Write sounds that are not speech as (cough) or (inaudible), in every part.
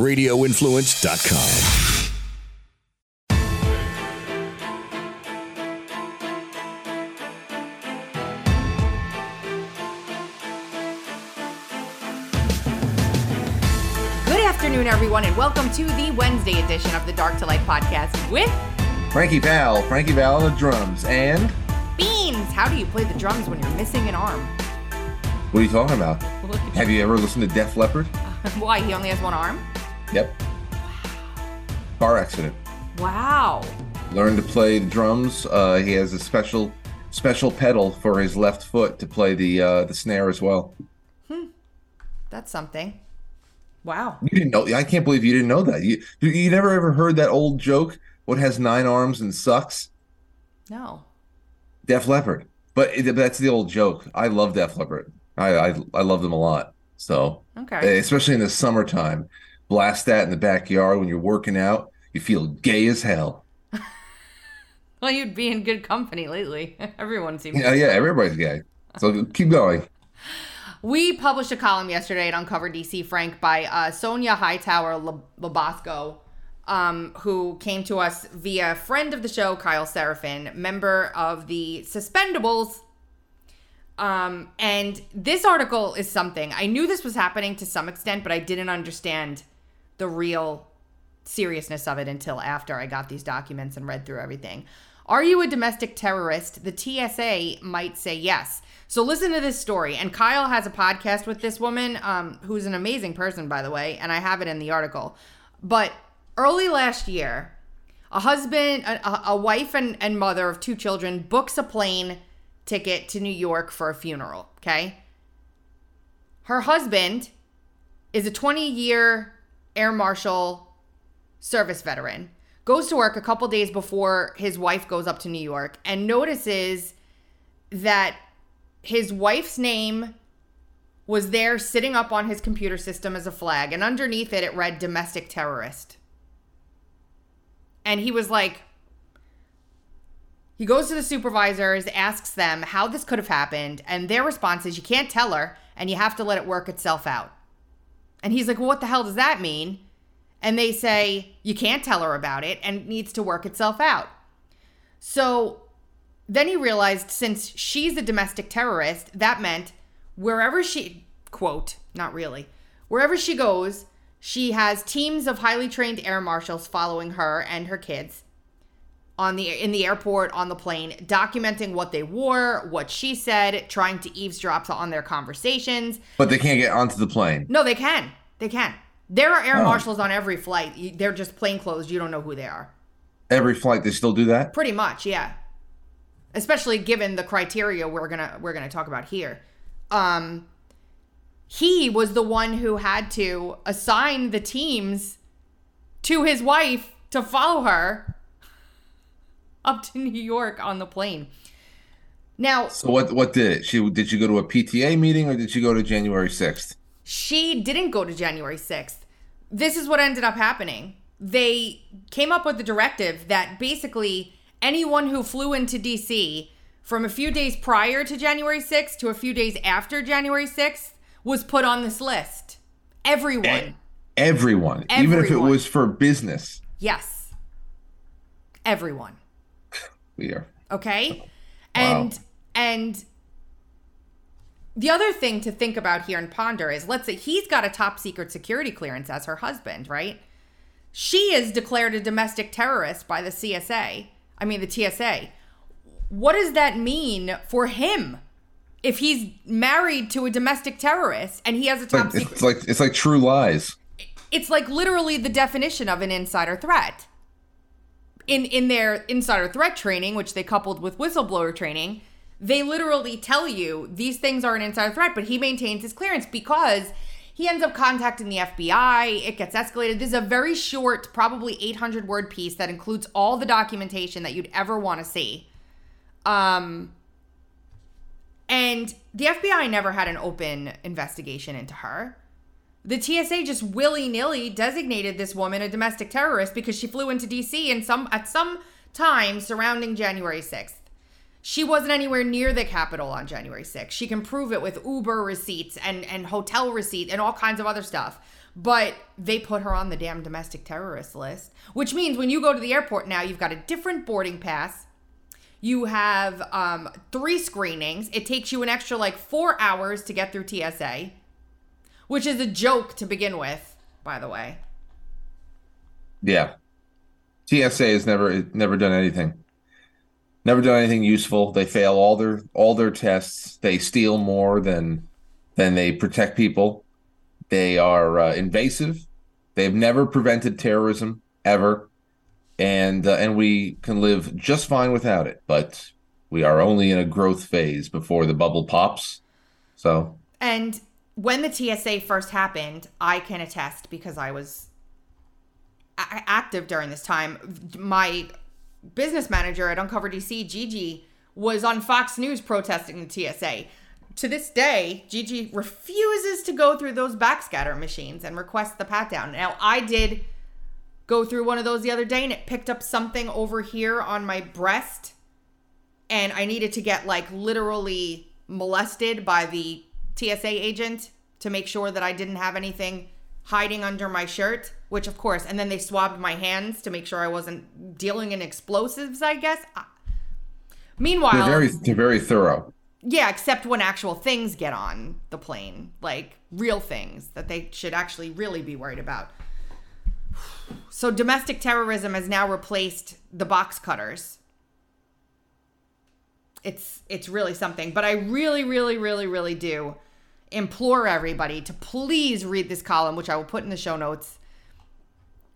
radioinfluence.com. Good afternoon, everyone, and welcome to the Wednesday edition of the Dark to Light podcast with Frankie Val, Frankie Val on the drums, and Beans. How do you play the drums when you're missing an arm? what are you talking about? Have you ever listened to Def Leppard? (laughs) Why? He only has one arm? Yep. Car accident. Wow. Learned to play the drums. Uh, he has a special special pedal for his left foot to play the uh, the snare as well. Hmm. That's something. Wow. You didn't know? I can't believe you didn't know that. You you, never ever heard that old joke? What has nine arms and sucks? No. Def Leppard. But it, that's the old joke. I love Def Leppard. I, I I love them a lot. So Okay. especially in the summertime, blast that in the backyard when you're working out. You feel gay as hell. (laughs) Well, you'd be in good company lately. (laughs) Everyone seems Yeah, yeah, everybody's gay. So keep going. We published a column yesterday at Uncover DC Frank by uh, Sonia Hightower Labasco, um, who came to us via friend of the show, Kyle Seraphin, member of the Suspendables. Um, and this article is something. I knew this was happening to some extent, but I didn't understand the real seriousness of it until after I got these documents and read through everything. Are you a domestic terrorist? The TSA might say yes. So listen to this story. And Kyle has a podcast with this woman, um, who's an amazing person, by the way, and I have it in the article. But early last year, a husband, a, a wife, and, and mother of two children books a plane ticket to New York for a funeral. Okay. Her husband is a 20 year air marshal service veteran, goes to work a couple days before his wife goes up to New York and notices that his wife's name was there sitting up on his computer system as a flag, and underneath it, it read domestic terrorist. And he was like, he goes to the supervisors, asks them how this could have happened, and their response is, you can't tell her, and you have to let it work itself out. And he's like, well, what the hell does that mean? And they say, you can't tell her about it, and it needs to work itself out. So then he realized since she's a domestic terrorist, that meant wherever she, quote, not really, wherever she goes, she has teams of highly trained air marshals following her and her kids on the in the airport on the plane documenting what they wore what she said trying to eavesdrop on their conversations But they can't get onto the plane. no they can they can there are air Oh. marshals on every flight they're just plainclothes you don't know who they are Every flight they still do that? Pretty much, yeah. Especially given the criteria we're gonna we're gonna talk about here. Um, he was the one who had to assign the teams to his wife to follow her (laughs) up to New York on the plane. Now, So what what did it? She did she go to a PTA meeting or did she go to January 6th? she didn't go to January 6th. This is what ended up happening. They came up with the directive that basically anyone who flew into DC from a few days prior to January 6th to a few days after January 6th was put on this list. Everyone. Everyone, even if it was for business. Yes. Everyone. We are. okay and and the other thing to think about here and ponder is let's say he's got a top secret security clearance as her husband right she is declared a domestic terrorist by the csa i mean the tsa what does that mean for him if he's married to a domestic terrorist and he has a It's top like, secret it's like it's like true lies. it's like literally the definition of an insider threat. In in their insider threat training, which they coupled with whistleblower training, they literally tell you these things are an insider threat, but he maintains his clearance because he ends up contacting the FBI. It gets escalated. This is a very short, probably 800 word piece that includes all the documentation that you'd ever want to see. Um, and the FBI never had an open investigation into her. The TSA just willy nilly designated this woman a domestic terrorist because she flew into DC in some at some time surrounding January 6th. She wasn't anywhere near the Capitol on January 6th. She can prove it with Uber receipts and, and hotel receipts and all kinds of other stuff. But they put her on the damn domestic terrorist list, which means when you go to the airport now, you've got a different boarding pass. You have um, three screenings. It takes you an extra like four hours to get through TSA, which is a joke to begin with, by the way. Yeah. TSA has never never done anything. Never done anything useful. They fail all their all their tests. They steal more than than they protect people. They are uh, invasive. They've never prevented terrorism ever, and uh, and we can live just fine without it. But we are only in a growth phase before the bubble pops. So And when the TSA first happened, I can attest because I was a- active during this time. My business manager at Uncover DC, Gigi, was on Fox News protesting the TSA. To this day, Gigi refuses to go through those backscatter machines and request the pat down. Now, I did go through one of those the other day and it picked up something over here on my breast and I needed to get like literally molested by the TSA agent to make sure that I didn't have anything hiding under my shirt, which of course, and then they swabbed my hands to make sure I wasn't dealing in explosives, I guess. I- Meanwhile, they're very they're very thorough. yeah, except when actual things get on the plane, like real things that they should actually really be worried about. So domestic terrorism has now replaced the box cutters. It's it's really something, but I really really really really do implore everybody to please read this column which I will put in the show notes.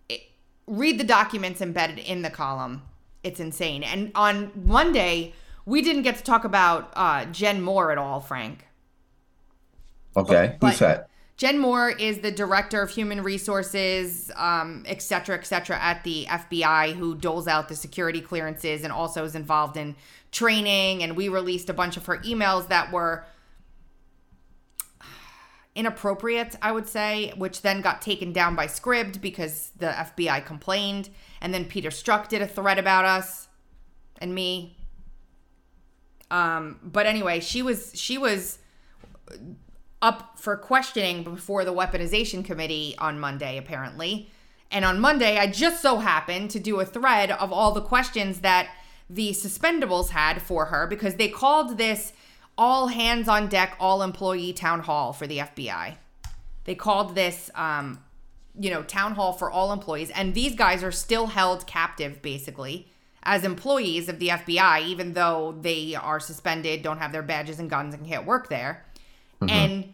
It, read the documents embedded in the column. It's insane. And on Monday, we didn't get to talk about uh, Jen Moore at all, Frank. Okay, But- who's that? Jen Moore is the director of human resources, um, et cetera, et cetera, at the FBI, who doles out the security clearances and also is involved in training. And we released a bunch of her emails that were inappropriate, I would say, which then got taken down by Scribd because the FBI complained. And then Peter Strzok did a thread about us and me. Um, but anyway, she was she was up for questioning before the weaponization committee on Monday, apparently. And on Monday, I just so happened to do a thread of all the questions that the suspendables had for her because they called this all hands on deck, all employee town hall for the FBI. They called this, um, you know, town hall for all employees. And these guys are still held captive, basically, as employees of the FBI, even though they are suspended, don't have their badges and guns, and can't work there. And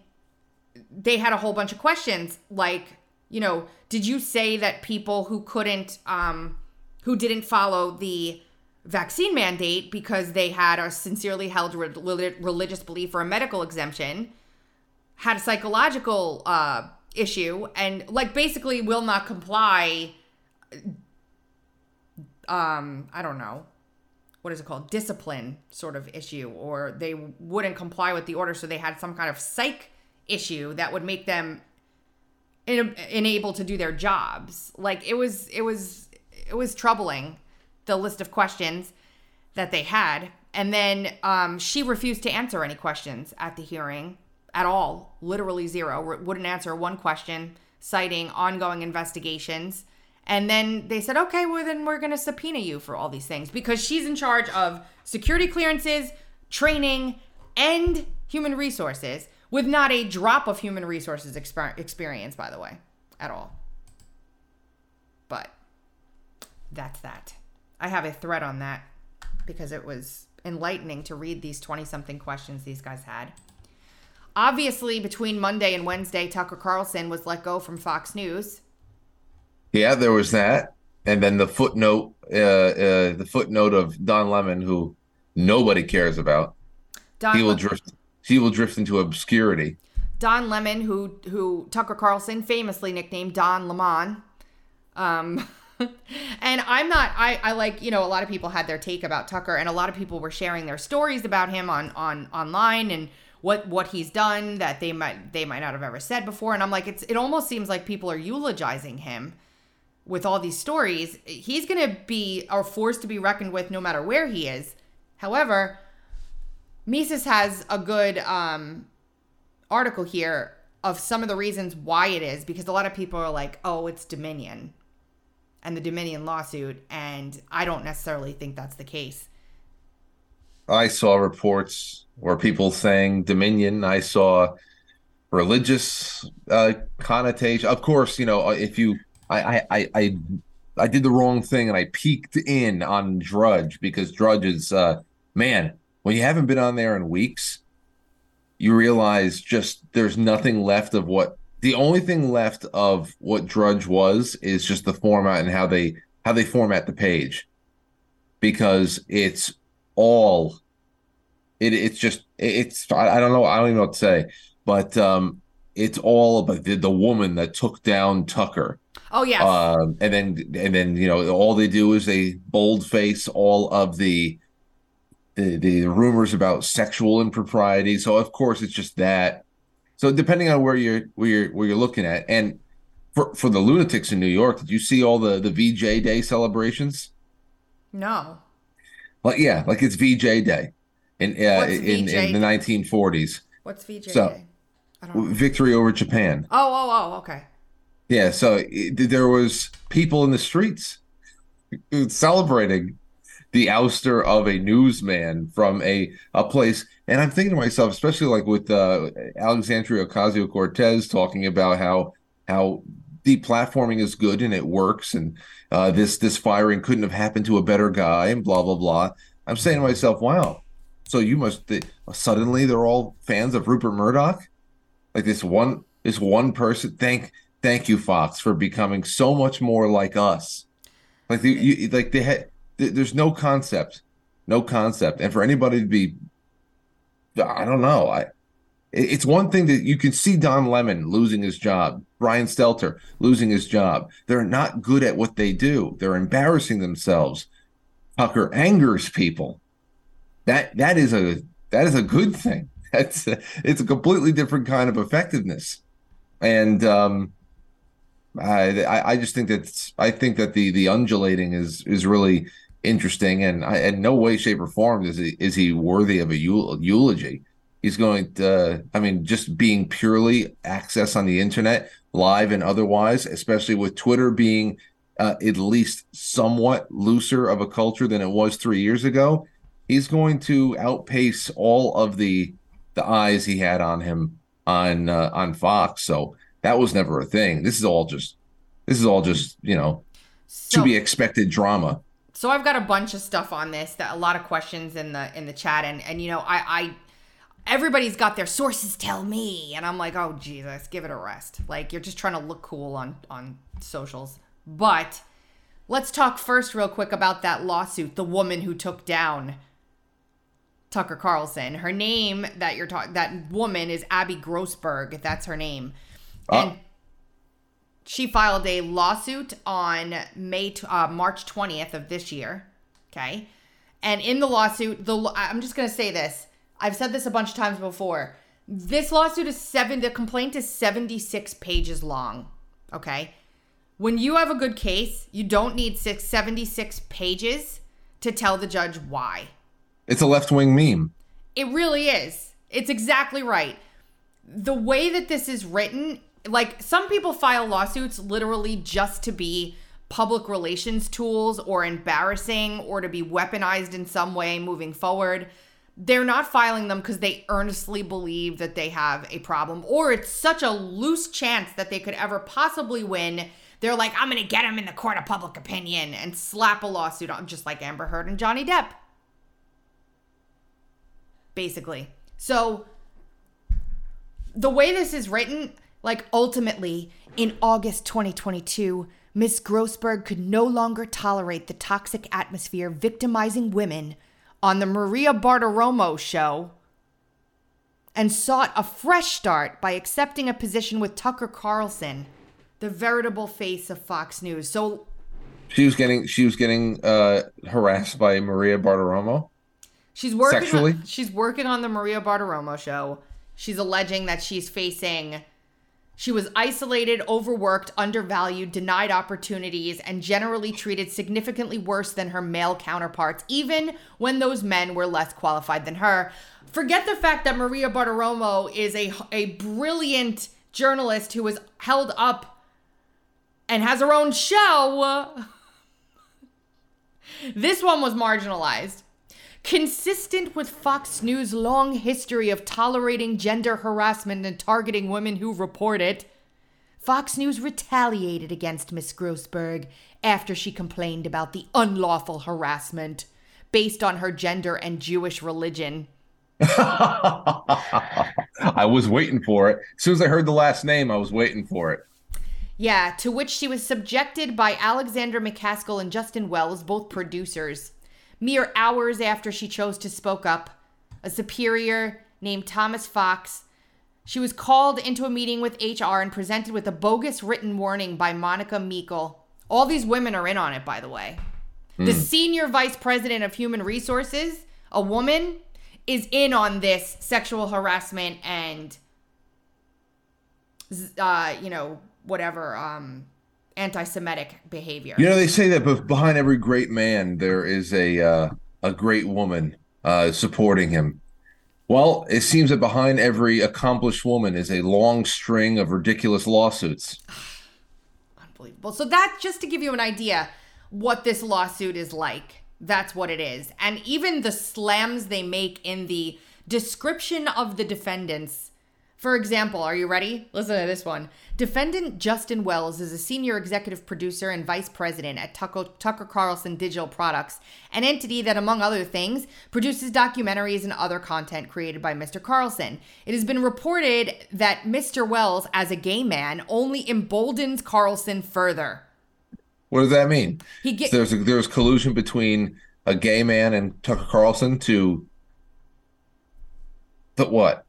they had a whole bunch of questions like, you know, did you say that people who couldn't, um, who didn't follow the vaccine mandate because they had a sincerely held re- religious belief or a medical exemption had a psychological uh, issue and like basically will not comply um i don't know what is it called? Discipline sort of issue or they wouldn't comply with the order so they had some kind of psych issue that would make them in, unable to do their jobs. Like it was it was it was troubling the list of questions that they had. And then um, she refused to answer any questions at the hearing at all literally zero. Wouldn't answer one question citing ongoing investigations. And then they said okay well then we're going to subpoena you for all these things because she's in charge of security clearances training and human resources with not a drop of human resources exper- experience by the way at all. But that's that. I have a thread on that because it was enlightening to read these 20 something questions these guys had. Obviously, between Monday and Wednesday, Tucker Carlson was let go from Fox News. Yeah, there was that, and then the footnote, uh, uh, the footnote of Don Lemon, who nobody cares about. Don, He will drift. He will drift into obscurity. Don Lemon, who who Tucker Carlson famously nicknamed Don Lemon. Um, (laughs) (laughs) and I'm not. I I like you know a lot of people had their take about Tucker, and a lot of people were sharing their stories about him on on online and what what he's done that they might they might not have ever said before. And I'm like, it's it almost seems like people are eulogizing him with all these stories. He's gonna be a force to be reckoned with no matter where he is. However, Mises has a good um article here of some of the reasons why it is because a lot of people are like, "Oh, it's Dominion." And the Dominion lawsuit, and I don't necessarily think that's the case. I saw reports where people saying Dominion. I saw religious uh, connotation. Of course, you know if you, I, I, I, I did the wrong thing and I peeked in on Drudge because Drudge is, uh, man, when you haven't been on there in weeks, you realize just there's nothing left of what the only thing left of what Drudge was is just the format and how they how they format the page. Because it's all it it's just it's I, I don't know I don't even know what to say. But um it's all about the, the woman that took down Tucker. Oh yeah um and then and then you know all they do is they boldface all of the the, the rumors about sexual impropriety. So of course it's just that so depending on where you're where you're where you're looking at and for for the lunatics in New York did you see all the the VJ day celebrations no like yeah, like it's VJ Day in uh, in, in the 1940s. what's VJ So- Day? I don't know. Victory over Japan. Oh, oh, oh, okay. Yeah, so it, there was people in the streets celebrating the ouster of a newsman from a a place, and I'm thinking to myself, especially like with uh, Alexandria Ocasio Cortez talking about how how deplatforming is good and it works, and uh, this this firing couldn't have happened to a better guy, and blah blah blah. I'm saying to myself, wow, so you must th- suddenly they're all fans of Rupert Murdoch, like this one this one person. Thank thank you, Fox, for becoming so much more like us. Like the, you, like they had, th- there's no concept, no concept, and for anybody to be, I don't know, I. It's one thing that you can see Don Lemon losing his job, Brian Stelter losing his job. They're not good at what they do. They're embarrassing themselves. Tucker angers people. That that is a that is a good thing. (laughs) That's a, it's a completely different kind of effectiveness, and um, I, I just think that I think that the the undulating is is really interesting, and I, in no way, shape, or form is he is he worthy of a eulogy. He's going to, I mean, just being purely access on the internet, live and otherwise, especially with Twitter being uh, at least somewhat looser of a culture than it was three years ago. He's going to outpace all of the the eyes he had on him on uh, on Fox. So that was never a thing. This is all just this is all just you know So, to be expected drama. So I've got a bunch of stuff on this that a lot of questions in the in the chat and and you know I I everybody's got their sources tell me and I'm like oh Jesus give it a rest. Like you're just trying to look cool on on socials. But let's talk first real quick about that lawsuit the woman who took down Tucker Carlson. Her name that you're talking that woman is Abby Grossberg. That's her name. Uh, and Oh. She filed a lawsuit on May t- uh, March 20th of this year. Okay. And in the lawsuit, the I'm just going to say this. I've said this a bunch of times before. This lawsuit is seven, the complaint is 76 pages long. Okay. When you have a good case, you don't need six, 76 pages to tell the judge why. It's a left wing meme. It really is. It's exactly right. The way that this is written, like some people file lawsuits literally just to be public relations tools or embarrassing or to be weaponized in some way moving forward. They're not filing them because they earnestly believe that they have a problem or it's such a loose chance that they could ever possibly win. They're like, I'm going to get him in the court of public opinion and slap a lawsuit on, just like Amber Heard and Johnny Depp basically. So the way this is written, like ultimately in August 2022, Miss Grossberg could no longer tolerate the toxic atmosphere victimizing women on the Maria Bartiromo show and sought a fresh start by accepting a position with Tucker Carlson, the veritable face of Fox News. So She was getting she was getting uh, harassed by Maria Bartiromo. She's working. Sexually? On, she's working on the Maria Bartiromo show. She's alleging that she's facing. She was isolated, overworked, undervalued, denied opportunities, and generally treated significantly worse than her male counterparts, even when those men were less qualified than her. Forget the fact that Maria Bartiromo is a, a brilliant journalist who was held up and has her own show. (laughs) This one was marginalized. Consistent with Fox News' long history of tolerating gender harassment and targeting women who report it, Fox News retaliated against Miss Grossberg after she complained about the unlawful harassment based on her gender and Jewish religion. (laughs) I was waiting for it. As soon as I heard the last name, I was waiting for it. Yeah, to which she was subjected by Alexander McCaskill and Justin Wells, both producers. Mere hours after she chose to spoke up, a superior named Thomas Fox, she was called into a meeting with HR and presented with a bogus written warning by Monica Meikle. All these women are in on it, by the way. The senior vice president of human resources, a woman, is in on this sexual harassment and, uh, you know, whatever, um, anti-Semitic behavior. You know, they say that bef- behind every great man there is a uh, a great woman uh, supporting him. Well, it seems that behind every accomplished woman is a long string of ridiculous lawsuits. (sighs) Unbelievable. So that's just to give you an idea what this lawsuit is like. That's what it is. And even the slams they make in the description of the defendants. For example, are you ready? Listen to this one. Defendant Justin Wells is a senior executive producer and vice president at Tucker, Tucker Carlson Digital Products, an entity that, among other things, produces documentaries and other content created by Mr. Carlson. It has been reported that Mr. Wells, as a gay man, only emboldens Carlson further. What does that mean? He get, There's a, there's collusion between a gay man and Tucker Carlson to the what?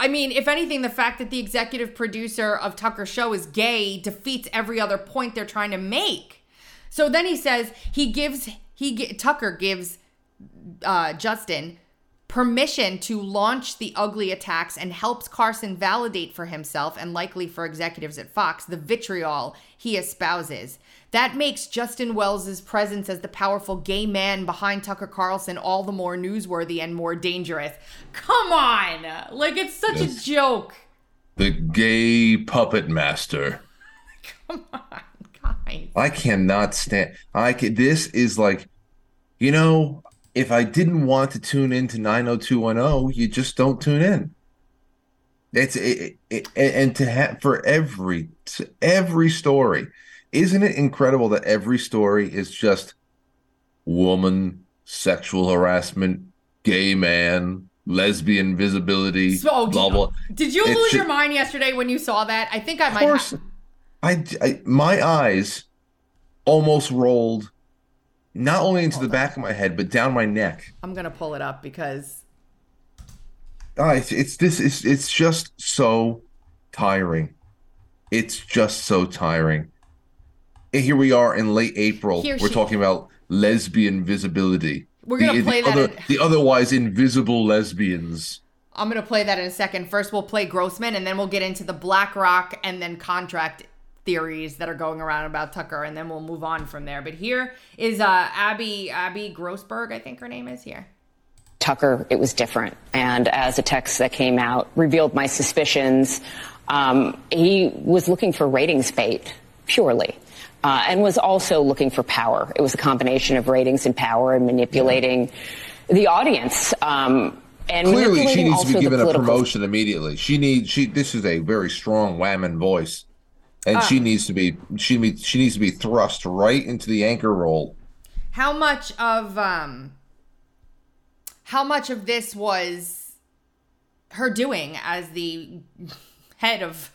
I mean, if anything, the fact that the executive producer of Tucker's show is gay defeats every other point they're trying to make. So then he says he gives he Tucker gives uh, Justin permission to launch the ugly attacks and helps Carson validate for himself and likely for executives at Fox the vitriol he espouses. That makes Justin Wells' presence as the powerful gay man behind Tucker Carlson all the more newsworthy and more dangerous. Come on! Like, it's such Yes. a joke. The gay puppet master. (laughs) Come on, guys. I cannot stand. I can. This is like, you know, if I didn't want to tune into 90210, you just don't tune in. It's it, it, and to have for every every story, isn't it incredible that every story is just woman sexual harassment, gay man, lesbian visibility, So, do- blah blah. Did you It's lose ju- your mind yesterday when you saw that? I think I Of might. course, have. I, I my eyes almost rolled not only into the back of my head but down my neck. I'm gonna pull it up because Ah, it's, it's this it's it's just so tiring. It's just so tiring. And here we are in late April. Here We're she- talking about lesbian visibility. We're gonna the, play the that other, in- the otherwise invisible lesbians. I'm gonna play that in a second. First, we'll play Grossman, and then we'll get into the BlackRock and then contract theories that are going around about Tucker, and then we'll move on from there. But here is uh, Abby Abby Grossberg, I think her name is here. Tucker, it was different. And as a text that came out revealed my suspicions, um, he was looking for ratings bait, purely. Uh, and was also looking for power. It was a combination of ratings and power and manipulating the audience. Um, and Clearly, she needs to be the given a promotion immediately. She needs she. This is a very strong whammon voice, and Ah. she needs to be she needs she needs to be thrust right into the anchor role. How much of um, how much of this was her doing as the head of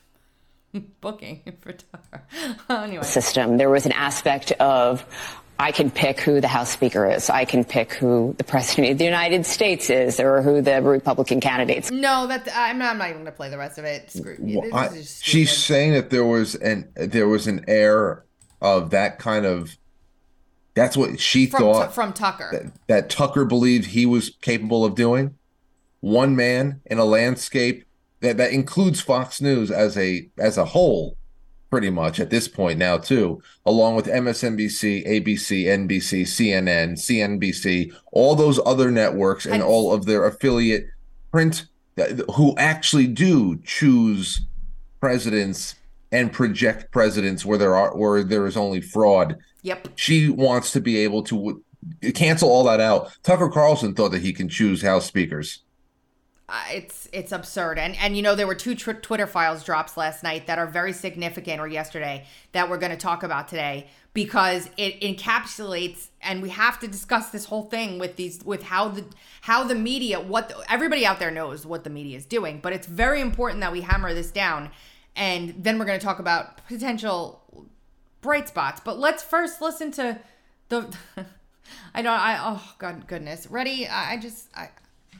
(laughs) booking for Tucker? (laughs) anyway, system. There was an aspect of I can pick who the House Speaker is. I can pick who the President of the United States is, or who the Republican candidates. no, that I'm not. I'm not even gonna play the rest of it. Screw. Well, this I- just she's saying that there was an there was an air of that kind of. That's what she from thought Tu- from Tucker. that, that Tucker believed he was capable of doing. One man in a landscape that that includes Fox News as a as a whole, pretty much at this point now too, along with MSNBC, ABC, NBC, CNN, CNBC, all those other networks and all of their affiliate print who actually do choose presidents and project presidents where there are where there is only fraud. Yep. She wants to be able to cancel all that out. Tucker Carlson thought that he can choose House speakers. Uh, it's it's absurd, and and you know there were two tr- Twitter files drops last night that are very significant, or yesterday that we're going to talk about today because it encapsulates, and we have to discuss this whole thing with these with how the how the media, what the, everybody out there knows what the media is doing, but it's very important that we hammer this down, and then we're going to talk about potential bright spots. But let's first listen to the. (laughs) I don't. I oh god goodness. Ready? I, I just. I.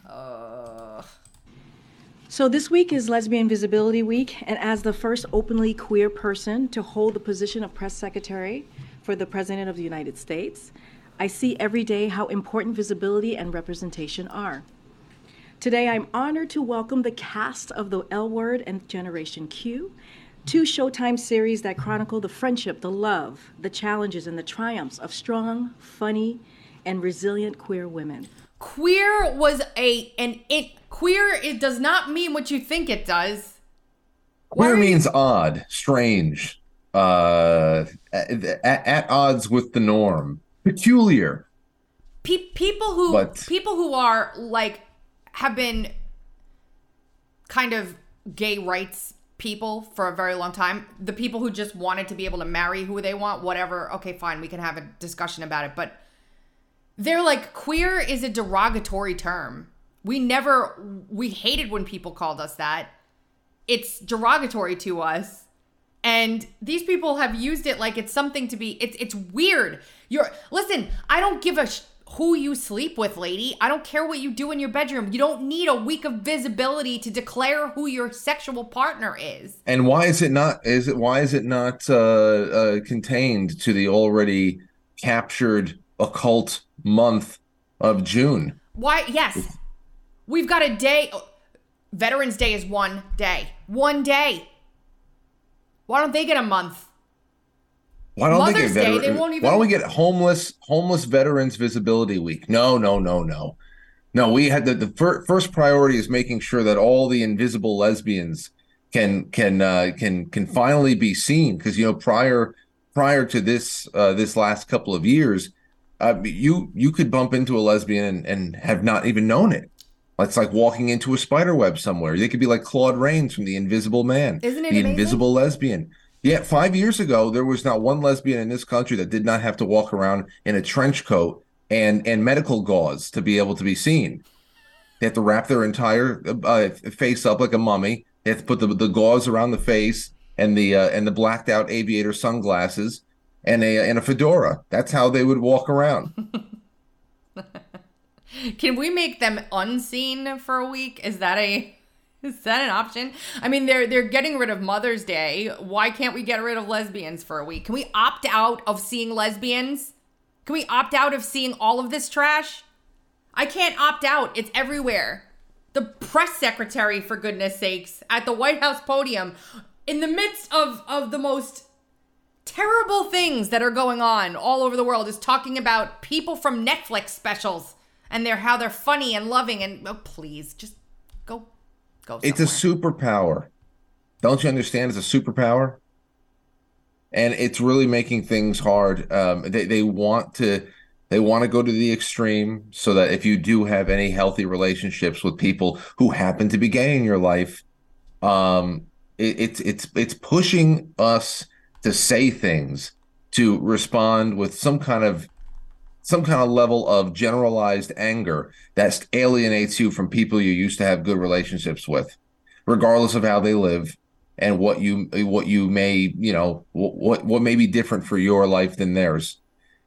Uh... So this week is Lesbian Visibility Week, and as the first openly queer person to hold the position of press secretary for the President of the United States, I see every day how important visibility and representation are. Today, I'm honored to welcome the cast of The L Word and Generation Q, two Showtime series that chronicle the friendship, the love, the challenges, and the triumphs of strong, funny, and resilient queer women. Queer was a an it queer it does not mean what you think it does. Queer means odd, strange, uh at, at, odds with the norm, peculiar. Pe- people who but, people who are like have been kind of gay rights people for a very long time. The people who just wanted to be able to marry who they want, whatever. Okay, fine, we can have a discussion about it, but they're like queer is a derogatory term. We never we hated when people called us that. It's derogatory to us. And these people have used it like it's something to be it's it's weird. You're listen, I don't give a sh- who you sleep with, lady. I don't care what you do in your bedroom. You don't need a week of visibility to declare who your sexual partner is. And why is it not? Is it why is it not uh, uh, contained to the already captured occult month of June. Why? Yes. We've got a day. Veterans Day is one day. One day. Why don't they get a month? Why don't Mother's they get Day, they won't even... Why don't we get homeless homeless veterans visibility week? No, no, no, no. No, we had the, the fir- first priority is making sure that all the invisible lesbians can can uh, can can finally be seen because you know prior prior to this uh, this last couple of years uh, you you could bump into a lesbian and, and have not even known it. It's like walking into a spider web somewhere. They could be like Claude Rains from The Invisible Man, isn't it? The amazing? Invisible Lesbian. Yeah, five years ago, there was not one lesbian in this country that did not have to walk around in a trench coat and and medical gauze to be able to be seen. They have to wrap their entire uh, face up like a mummy. They have to put the, the gauze around the face and the uh, and the blacked out aviator sunglasses and a and a fedora. That's how they would walk around. (laughs) (laughs) Can we make them unseen for a week? Is that a (laughs) is that an option? I mean, they're they're getting rid of Mother's Day. Why can't we get rid of lesbians for a week? Can we opt out of seeing lesbians? Can we opt out of seeing all of this trash? I can't opt out. It's everywhere. The press secretary, for goodness sakes, at the White House podium, in the midst of of the most terrible things that are going on all over the world is talking about people from Netflix specials and they're how they're funny and loving and oh, please just go go. Somewhere. It's a superpower. Don't you understand? It's a superpower, and it's really making things hard. Um, they they want to they want to go to the extreme so that if you do have any healthy relationships with people who happen to be gay in your life, um, it, it's it's it's pushing us to say things, to respond with some kind of some kind of level of generalized anger that alienates you from people you used to have good relationships with, regardless of how they live and what you what you may you know what what may be different for your life than theirs.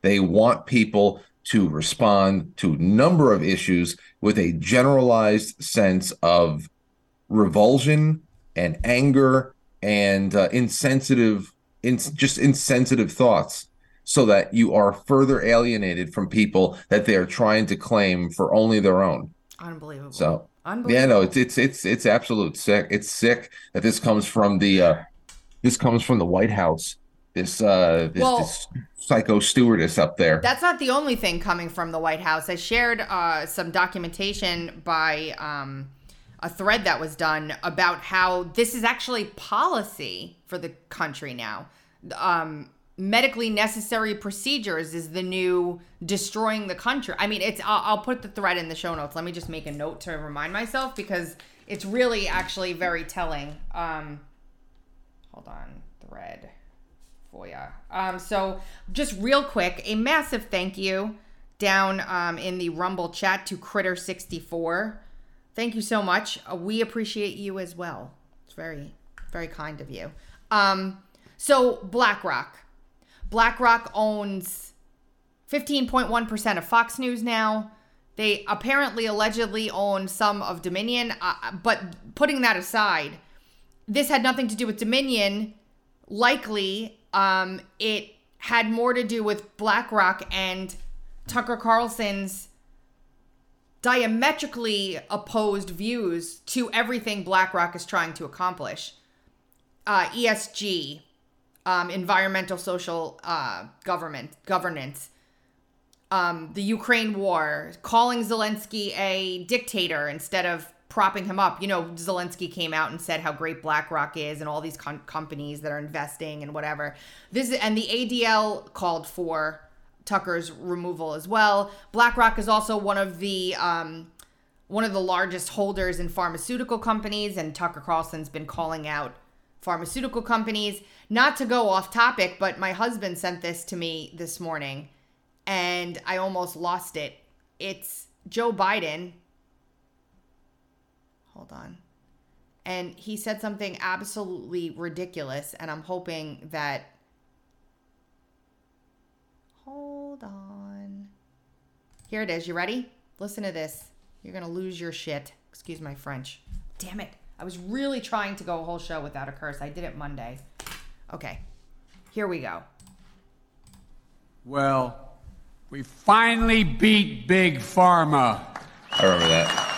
They want people to respond to a number of issues with a generalized sense of revulsion and anger and uh, insensitive in just insensitive thoughts so that you are further alienated from people that they are trying to claim for only their own. Unbelievable. So Unbelievable. yeah, no, it's it's it's it's absolute sick. It's sick that this comes from the uh this comes from the White House. This uh this, well, this psycho stewardess up there. That's not the only thing coming from the White House. I shared uh some documentation by um a thread that was done about how this is actually policy for the country now. Um, medically necessary procedures is the new destroying the country. I mean, it's. I'll, I'll put the thread in the show notes. Let me just make a note to remind myself because it's really actually very telling. Um, hold on, thread you. Um, so just real quick, a massive thank you down um, in the Rumble chat to Critter64. Thank you so much. Uh, we appreciate you as well. It's very, very kind of you. Um, so BlackRock. BlackRock owns 15.1% of Fox News now. They apparently allegedly own some of Dominion, uh, but putting that aside, this had nothing to do with Dominion. Likely, um, it had more to do with BlackRock and Tucker Carlson's diametrically opposed views to everything BlackRock is trying to accomplish. Uh, ESG, um, environmental social uh, government governance, um, the Ukraine war, calling Zelensky a dictator instead of propping him up. You know, Zelensky came out and said how great BlackRock is and all these com- companies that are investing and whatever. This and the ADL called for Tucker's removal as well. BlackRock is also one of the um, one of the largest holders in pharmaceutical companies, and Tucker Carlson's been calling out pharmaceutical companies. Not to go off topic, but my husband sent this to me this morning and I almost lost it. It's Joe Biden. Hold on. And he said something absolutely ridiculous, and I'm hoping that. Hold on. Here it is. You ready? Listen to this. You're going to lose your shit. Excuse my French. Damn it. I was really trying to go a whole show without a curse. I did it Monday. Okay. Here we go. Well, we finally beat Big Pharma. I remember that.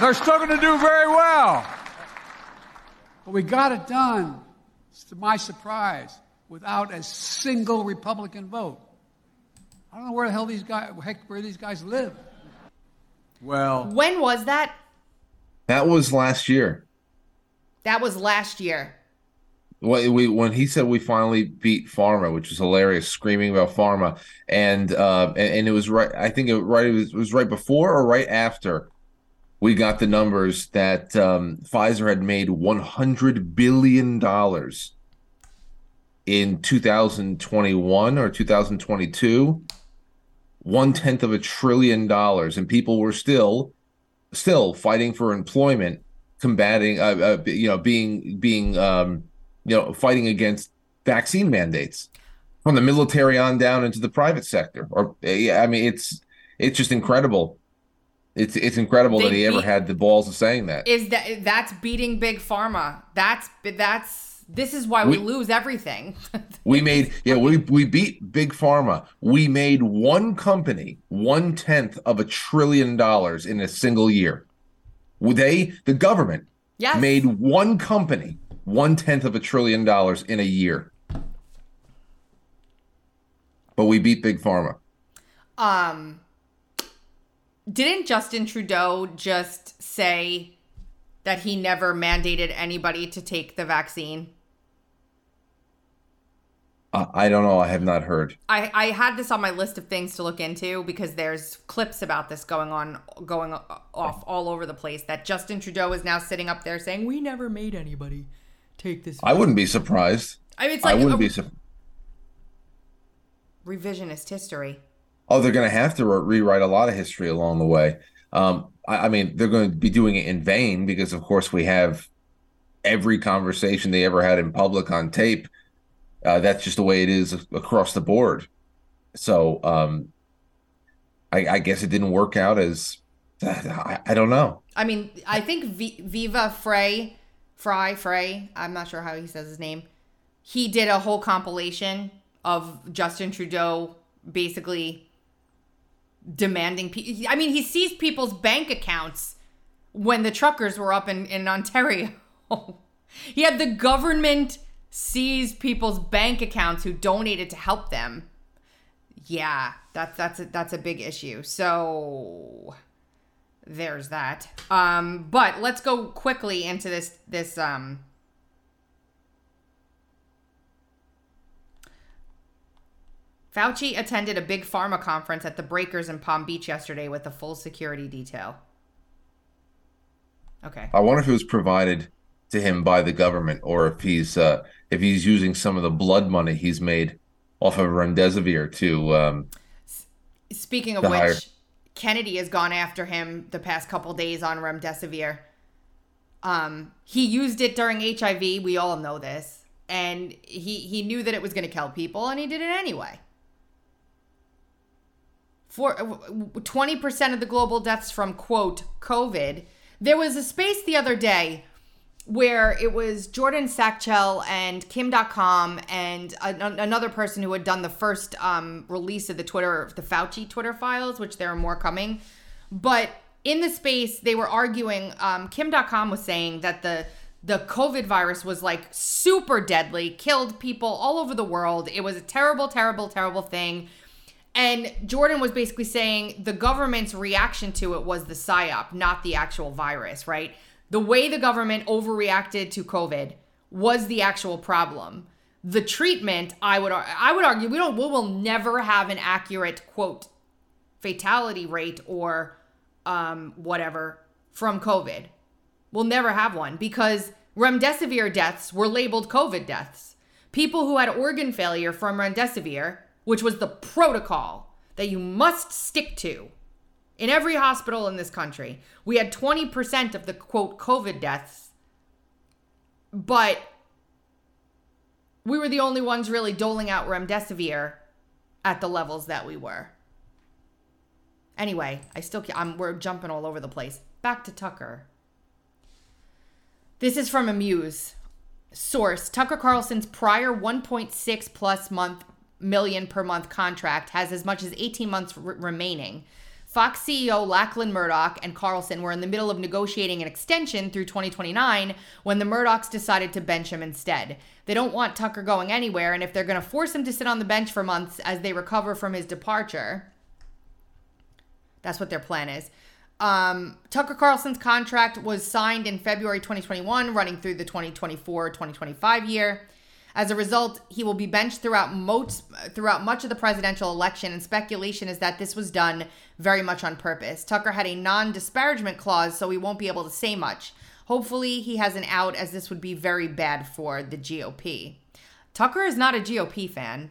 They're still going to do very well. But we got it done, to my surprise, without a single Republican vote. I don't know where the hell these guys, heck, where these guys live. Well, When was that? That was last year. That was last year. When we when he said we finally beat Pharma, which was hilarious, screaming about Pharma, and uh, and, and it was right. I think it right it was, it was right before or right after we got the numbers that um, Pfizer had made one hundred billion dollars in 2021 or 2022, one tenth of a trillion dollars, and people were still still fighting for employment, combating, uh, uh, you know, being being um, you know, fighting against vaccine mandates from the military on down into the private sector. Or yeah, I mean, it's it's just incredible. It's it's incredible They that he ever had the balls of saying that. Is that that's beating big pharma? That's that's this is why we, We- lose everything. (laughs) We made yeah, we we beat big pharma. We made one company one tenth of a trillion dollars in a single year. They the government yes. made one company one tenth of a trillion dollars in a year. But we beat big pharma. um didn't Justin Trudeau just say that he never mandated anybody to take the vaccine? Uh, I don't know. I have not heard. I, I had this on my list of things to look into because there's clips about this going on going off all over the place that Justin Trudeau is now sitting up there saying we never made anybody take this I wouldn't be surprised. I mean it's I like wouldn't a be surprised. revisionist history. Oh, they're going to have to re- rewrite a lot of history along the way. Um, I, I mean, they're going to be doing it in vain because, of course, we have every conversation they ever had in public on tape. Uh, that's just the way it is across the board. So, um, I, I guess it didn't work out as I, I don't know. I mean, I think v- Viva Frei, Fry Frey, I'm not sure how he says his name. He did a whole compilation of Justin Trudeau basically demanding. Pe- I mean, he seized people's bank accounts when the truckers were up in in Ontario. (laughs) he had the government seize people's bank accounts who donated to help them. Yeah, that's that's a, that's a big issue. So there's that. Um, but let's go quickly into this this um Fauci attended a big pharma conference at the Breakers in Palm Beach yesterday with a full security detail. Okay. I wonder if it was provided to him by the government or if he's uh, if he's using some of the blood money he's made off of remdesivir to um, Speaking of which, hire. Kennedy has gone after him the past couple days on remdesivir. Um, he used it during HIV. We all know this, and he he knew that it was going to kill people, and he did it anyway. For twenty percent of the global deaths from quote COVID, there was a space the other day where it was Jordan Schachtel and Kim Dotcom and a, another person who had done the first um, release of the Twitter, the Fauci Twitter files, which there are more coming. But in the space, they were arguing. Um, Kim Dotcom was saying that the the COVID virus was like super deadly, killed people all over the world. It was a terrible, terrible, terrible thing. And Jordan was basically saying the government's reaction to it was the psyop, not the actual virus, right? The way the government overreacted to COVID was the actual problem. The treatment, I would I would argue, we don't we will never have an accurate quote fatality rate or um, whatever from COVID. We'll never have one because remdesivir deaths were labeled COVID deaths. People who had organ failure from remdesivir, which was the protocol that you must stick to in every hospital in this country, we had 20% of the quote COVID deaths, but we were the only ones really doling out remdesivir at the levels that we were. Anyway, I still can't, I'm, we're jumping all over the place. Back to Tucker. This is from Amuse. Source Tucker Carlson's prior 1.6 plus month million per month contract has as much as 18 months remaining. Fox CEO Lachlan Murdoch and Carlson were in the middle of negotiating an extension through 2029 when the Murdochs decided to bench him instead. They don't want Tucker going anywhere, and if they're going to force him to sit on the bench for months as they recover from his departure, that's what their plan is. Um, Tucker Carlson's contract was signed in February 2021, running through the 2024 2025 year. As a result, he will be benched throughout most throughout much of the presidential election, and speculation is that this was done very much on purpose. Tucker had a non-disparagement clause, so he won't be able to say much. Hopefully, he has an out, as this would be very bad for the GOP. Tucker is not a GOP fan.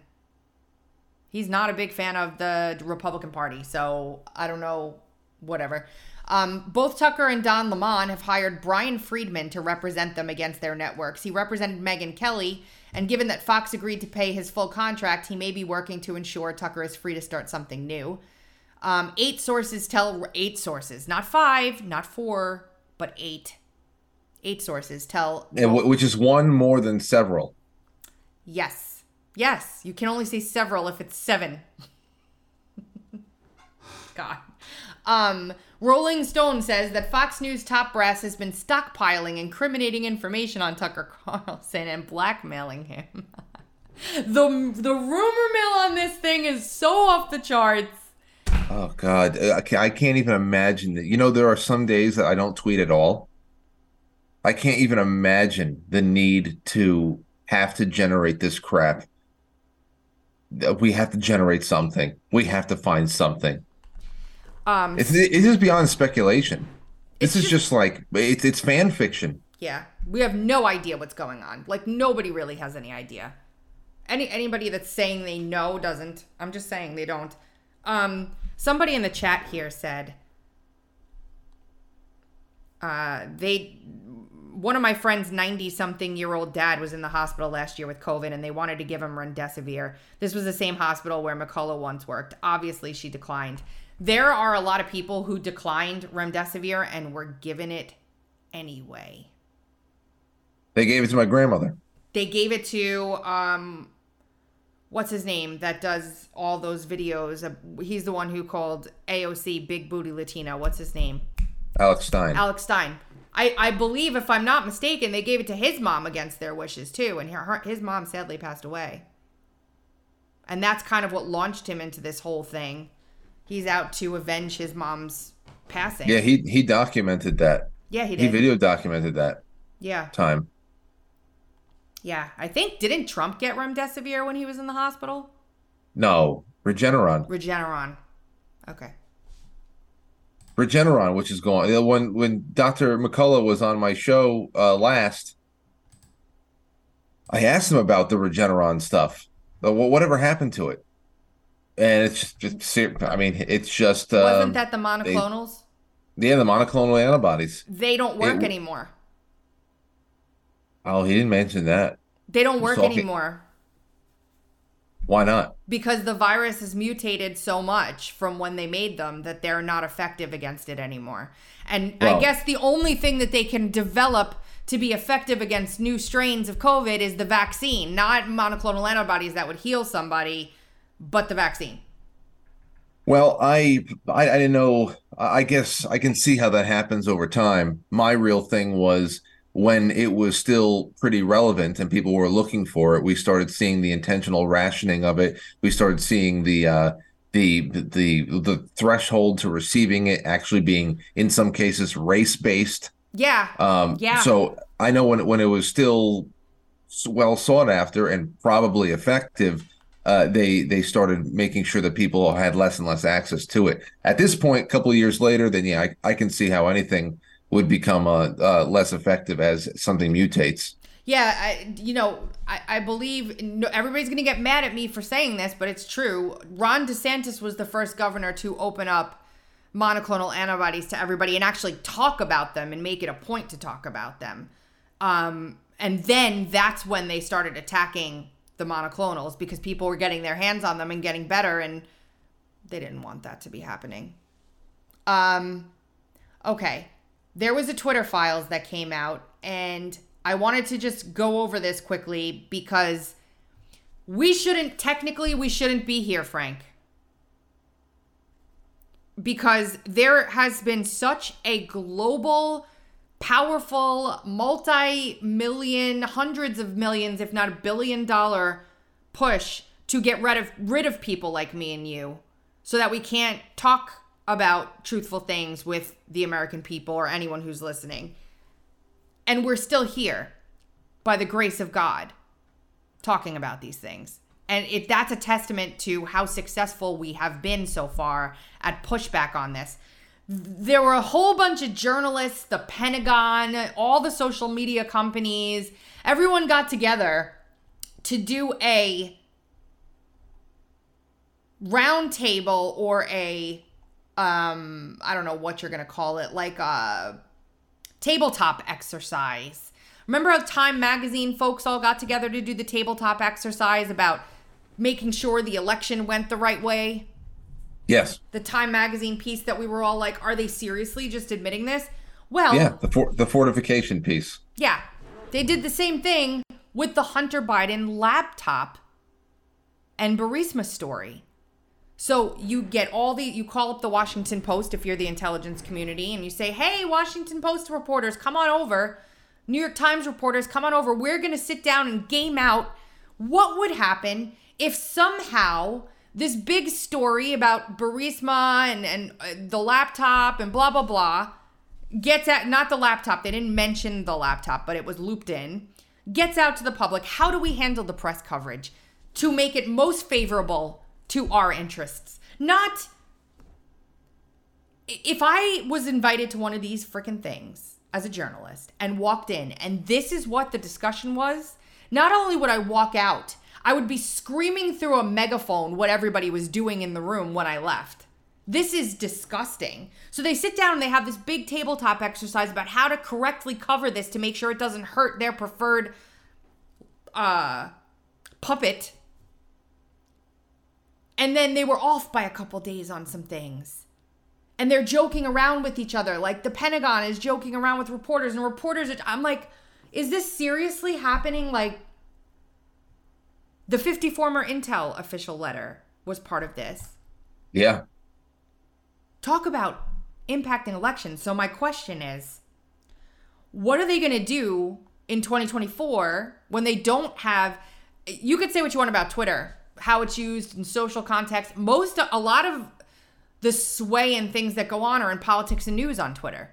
He's not a big fan of the Republican Party, so I don't know, whatever. Um, both Tucker and Don Lemon have hired Bryan Freedman to represent them against their networks. He represented Megyn Kelly, and given that Fox agreed to pay his full contract, he may be working to ensure Tucker is free to start something new. Um, eight sources tell eight sources, not five, not four, but eight. Eight sources tell which is one more than several. Yes. Yes. You can only say several if it's seven. (laughs) God. Um, Rolling Stone says that Fox News top brass has been stockpiling incriminating information on Tucker Carlson and blackmailing him. (laughs) the the rumor mill on this thing is so off the charts. Oh God, I can't, even imagine that. You know, there are some days that I don't tweet at all. I can't even imagine the need to have to generate this crap. We have to generate something. We have to find something. Um, It's it is beyond speculation. This is just- just like it's it's fan fiction. yeah, we have no idea what's going on. Like nobody really has any idea. Any anybody that's saying they know doesn't. I'm just saying they don't. Um, somebody in the chat here said uh, they one of my friends 90 something year old dad was in the hospital last year with covid and they wanted to give him remdesivir this was the same hospital where mccullough once worked obviously she declined there are a lot of people who declined remdesivir and were given it anyway. They gave it to my grandmother. they gave it to um what's his name that does all those videos? He's the one who called aoc big booty latina. What's his name? Alex Stein. alex stein. I, I believe if i'm not mistaken they gave it to his mom against their wishes too and her, his mom sadly passed away. And that's kind of what launched him into this whole thing he's out to avenge his mom's passing. Yeah, he he documented that. yeah, he He video documented that yeah, time. yeah. I think didn't Trump get remdesivir when he was in the hospital? No, Regeneron. Regeneron. Okay. Regeneron, which is going when when Dr. McCullough was on my show uh, last, I asked him about the Regeneron stuff. Whatever happened to it? And it's just, I mean, it's just um, Wasn't that the monoclonals? yeah, the monoclonal antibodies. They don't work It- anymore. Oh, he didn't mention that. They don't work anymore Why not? because the virus has mutated so much from when they made them that they're not effective against it anymore. And I guess the only thing that they can develop to be effective against new strains of COVID is the vaccine, not monoclonal antibodies that would heal somebody, but the vaccine. Well, I, I I didn't know. I guess I can see how that happens over time. My real thing was when it was still pretty relevant and people were looking for it. We started seeing the intentional rationing of it. We started seeing the uh, the the the threshold to receiving it actually being in some cases race based. Yeah. Um, Yeah. So I know when when it was still well sought after and probably effective, uh, they they started making sure that people had less and less access to it. At this point, a couple of years later, then yeah, I, I can see how anything would become uh, uh, less effective as something mutates. Yeah, I, you know, I, I believe no, everybody's going to get mad at me for saying this, but it's true. Ron DeSantis was the first governor to open up monoclonal antibodies to everybody and actually talk about them and make it a point to talk about them. Um, and then that's when they started attacking the monoclonals because people were getting their hands on them and getting better, and they didn't want that to be happening. Um, okay. There was a Twitter files that came out, and I wanted to just go over this quickly because we shouldn't, technically, we shouldn't be here, Frank. Because there has been such a global, powerful, multi million, hundreds of millions, if not a billion dollar push to get rid of rid of people like me and you so that we can't talk about truthful things with the American people or anyone who's listening. And we're still here by the grace of God talking about these things. And if that's a testament to how successful we have been so far at pushback on this. There were a whole bunch of journalists, the Pentagon, all the social media companies, everyone got together to do a roundtable or a um I don't know what you're going to call it, like a tabletop exercise. Remember how Time magazine folks all got together to do the tabletop exercise about making sure the election went the right way? Yes. The Time magazine piece that we were all like, are they seriously just admitting this? Well, Yeah. The for- the fortification piece. yeah. They did the same thing with the Hunter Biden laptop and Burisma story. So you get all the you call up the Washington Post if you're the intelligence community and you say, "Hey, Washington Post reporters, come on over. New York Times reporters, come on over. We're going to sit down and game out what would happen if somehow this big story about Burisma and and uh, the laptop and blah blah blah gets at not the laptop. They didn't mention the laptop, but it was looped in. Gets out to the public. How do we handle the press coverage to make it most favorable to our interests? Not if I was invited to one of these freaking things as a journalist and walked in and this is what the discussion was, not only would I walk out, I would be screaming through a megaphone what everybody was doing in the room when I left. This is disgusting. So they sit down and they have this big tabletop exercise about how to correctly cover this to make sure it doesn't hurt their preferred uh puppet. And then they were off by a couple days on some things. And they're joking around with each other. Like the Pentagon is joking around with reporters and reporters are, I'm like, is this seriously happening like the 50 former Intel official letter was part of this? Yeah. talk about impacting elections. So my question is, what are they going to do in 2024 when they don't have you could say what you want about Twitter, how it's used in social context. Most a lot of the sway and things that go on are in politics and news on Twitter.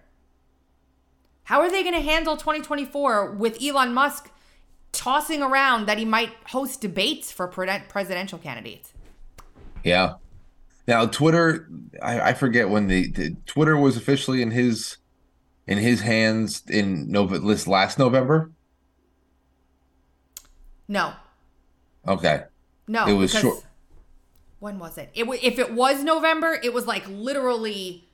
How are they going to handle 2024 with Elon Musk tossing around that he might host debates for presidential candidates? Yeah. Now Twitter, I, I forget when the, the, Twitter was officially in his in his hands in November last November. No. Okay. No, it was short. When was it? It if it was November, it was like literally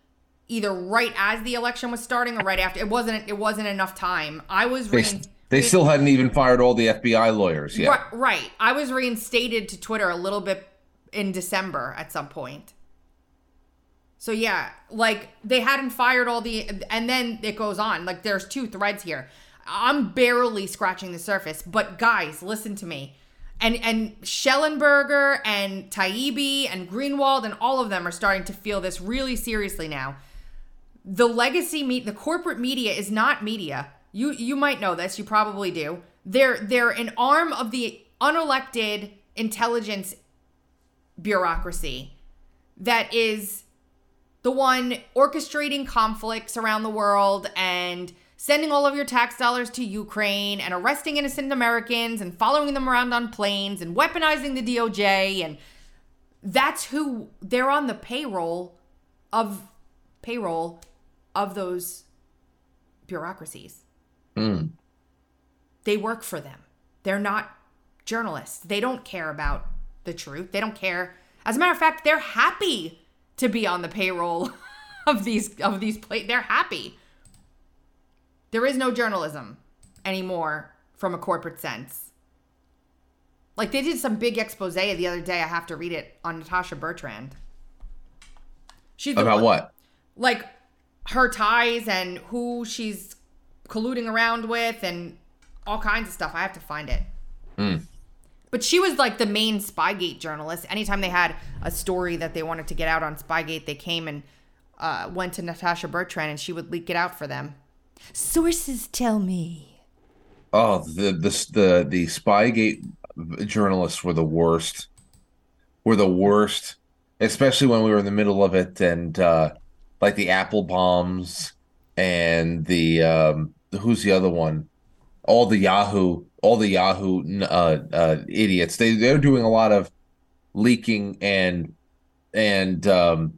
either right as the election was starting or right after. It wasn't. It wasn't enough time. I was. They, rein- they still hadn't even fired all the FBI lawyers yet. Right, right. I was reinstated to Twitter a little bit in December at some point. So yeah, like they hadn't fired all the, and then it goes on. Like there's two threads here. I'm barely scratching the surface, but guys, listen to me. And and Shellenberger and Taibbi and Greenwald and all of them are starting to feel this really seriously now. The legacy meet the corporate media is not media. You you might know this, you probably do. They're they're an arm of the unelected intelligence bureaucracy that is the one orchestrating conflicts around the world and sending all of your tax dollars to Ukraine and arresting innocent Americans and following them around on planes and weaponizing the DOJ and that's who they're on the payroll of payroll of those bureaucracies. Mm. They work for them. They're not journalists. They don't care about the truth. They don't care. As a matter of fact, they're happy to be on the payroll (laughs) of these of these play. They're happy. There is no journalism anymore from a corporate sense. Like they did some big expose the other day. I have to read it on Natasha Bertrand. She's about one, what? Like her ties and who she's colluding around with and all kinds of stuff. I have to find it. Mm. But she was like the main Spygate journalist. Anytime they had a story that they wanted to get out on Spygate, they came and uh, went to Natasha Bertrand and she would leak it out for them. Sources tell me. Oh, the the the the Spygate journalists were the worst. Were the worst, especially when we were in the middle of it, and uh, like the apple bombs and the um, who's the other one? All the Yahoo, all the Yahoo uh, uh, idiots. They they're doing a lot of leaking and and um,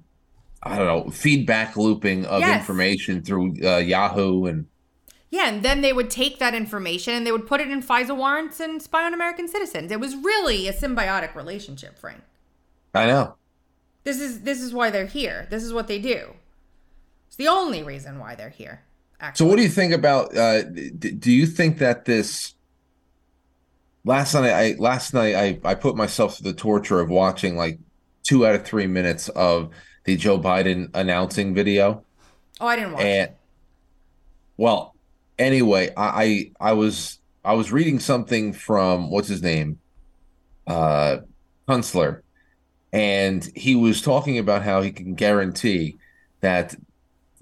I don't know, feedback looping of yes. information through uh, Yahoo and. Yeah, and then they would take that information and they would put it in FISA warrants and spy on American citizens. It was really a symbiotic relationship, Frank. I know. This is this is why they're here. This is what they do. It's the only reason why they're here. Actually. So, what do you think about? Uh, do you think that this? Last night, I last night I I put myself through the torture of watching like two out of three minutes of the Joe Biden announcing video. Oh, I didn't watch and, it. Well, anyway, I, I I was I was reading something from what's his name, uh, and he was talking about how he can guarantee that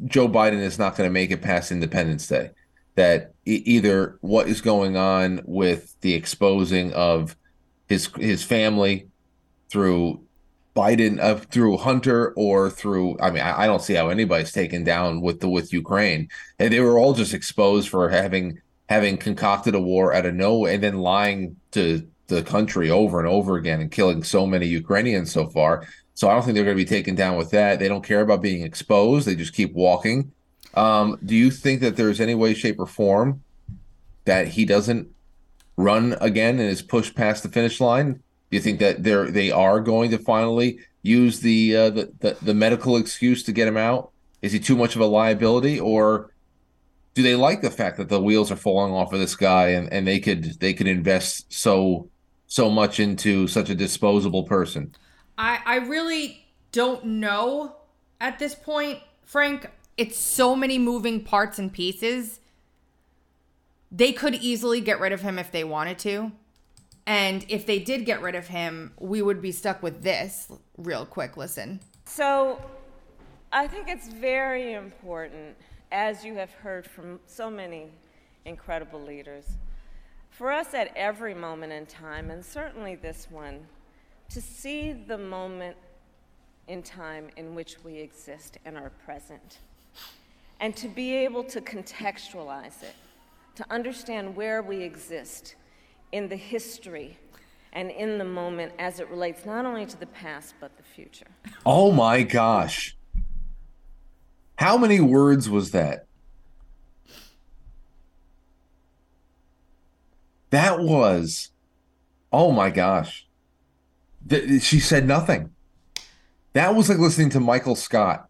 Joe Biden is not going to make it past Independence Day. That either what is going on with the exposing of his his family through Biden uh, through Hunter or through I mean I, I, don't see how anybody's taken down with the with Ukraine and they were all just exposed for having having concocted a war out of nowhere and then lying to the country over and over again and killing so many Ukrainians so far so I don't think they're going to be taken down with that they don't care about being exposed they just keep walking um, do you think that there's any way shape or form that he doesn't run again and is pushed past the finish line do you think that they're they are going to finally use the, uh, the, the the medical excuse to get him out? Is he too much of a liability, or do they like the fact that the wheels are falling off of this guy and, and they could they could invest so so much into such a disposable person? I I really don't know at this point, Frank. It's so many moving parts and pieces. They could easily get rid of him if they wanted to. And if they did get rid of him, we would be stuck with this. Real quick, listen. So I think it's very important, as you have heard from so many incredible leaders, for us at every moment in time, and certainly this one, to see the moment in time in which we exist and are present. And to be able to contextualize it, to understand where we exist in the history and in the moment as it relates not only to the past but the future. Oh my gosh. How many words was that? That was, oh my gosh. Th- she said nothing. That was like listening to Michael Scott.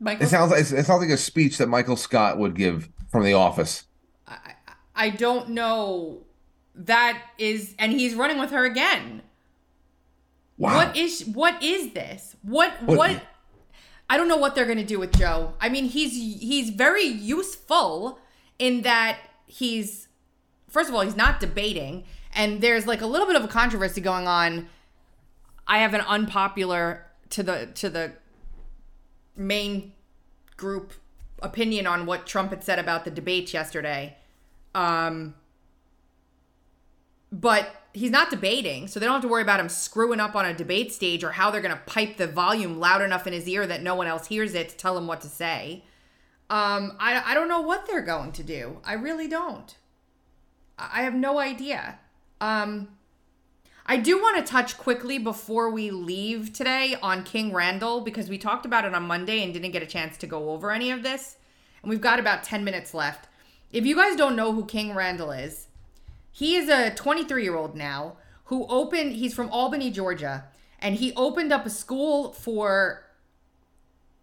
Michael, It sounds like it sounds like a speech that Michael Scott would give from The Office. I I don't know. That is, and he's running with her again. Wow. What is what is this? What What- what? I don't know what they're gonna do with Joe. I mean, he's he's very useful in that he's first of all he's not debating, and there's like a little bit of a controversy going on. I have an unpopular to the to the main group opinion on what Trump had said about the debates yesterday. Um, but he's not debating, so they don't have to worry about him screwing up on a debate stage or how they're going to pipe the volume loud enough in his ear that no one else hears it to tell him what to say. Um, I, I don't know what they're going to do. I really don't. I I have no idea. Um, I do want to touch quickly before we leave today on King Randall because we talked about it on Monday and didn't get a chance to go over any of this. And we've got about 10 minutes left. If you guys don't know who King Randall is, he is a 23 year old now who opened, he's from Albany, Georgia, and he opened up a school for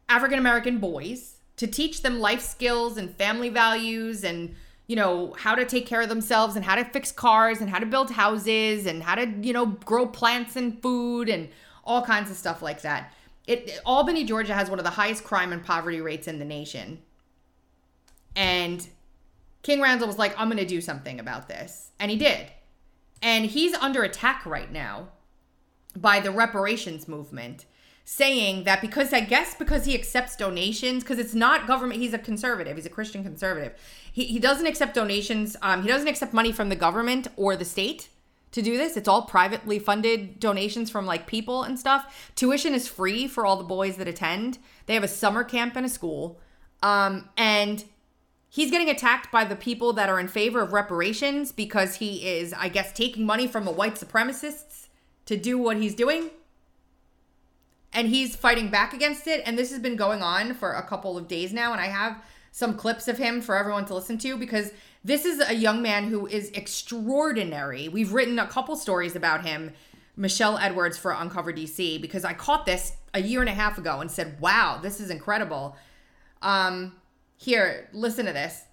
African American boys to teach them life skills and family values and you know how to take care of themselves and how to fix cars and how to build houses and how to you know grow plants and food and all kinds of stuff like that. It Albany, Georgia has one of the highest crime and poverty rates in the nation. And King Randall was like, I'm going to do something about this. And he did. And he's under attack right now by the reparations movement, saying that because I guess because he accepts donations, because it's not government, he's a conservative, he's a Christian conservative. He, he doesn't accept donations, um, he doesn't accept money from the government or the state to do this. It's all privately funded donations from like people and stuff. Tuition is free for all the boys that attend. They have a summer camp and a school. Um, and he's getting attacked by the people that are in favor of reparations because he is, I guess, taking money from the white supremacists to do what he's doing. And he's fighting back against it. And this has been going on for a couple of days now. And I have some clips of him for everyone to listen to because this is a young man who is extraordinary. We've written a couple stories about him, Michelle Edwards for Uncover DC, because I caught this a year and a half ago and said, wow, this is incredible. Um, here, listen to this.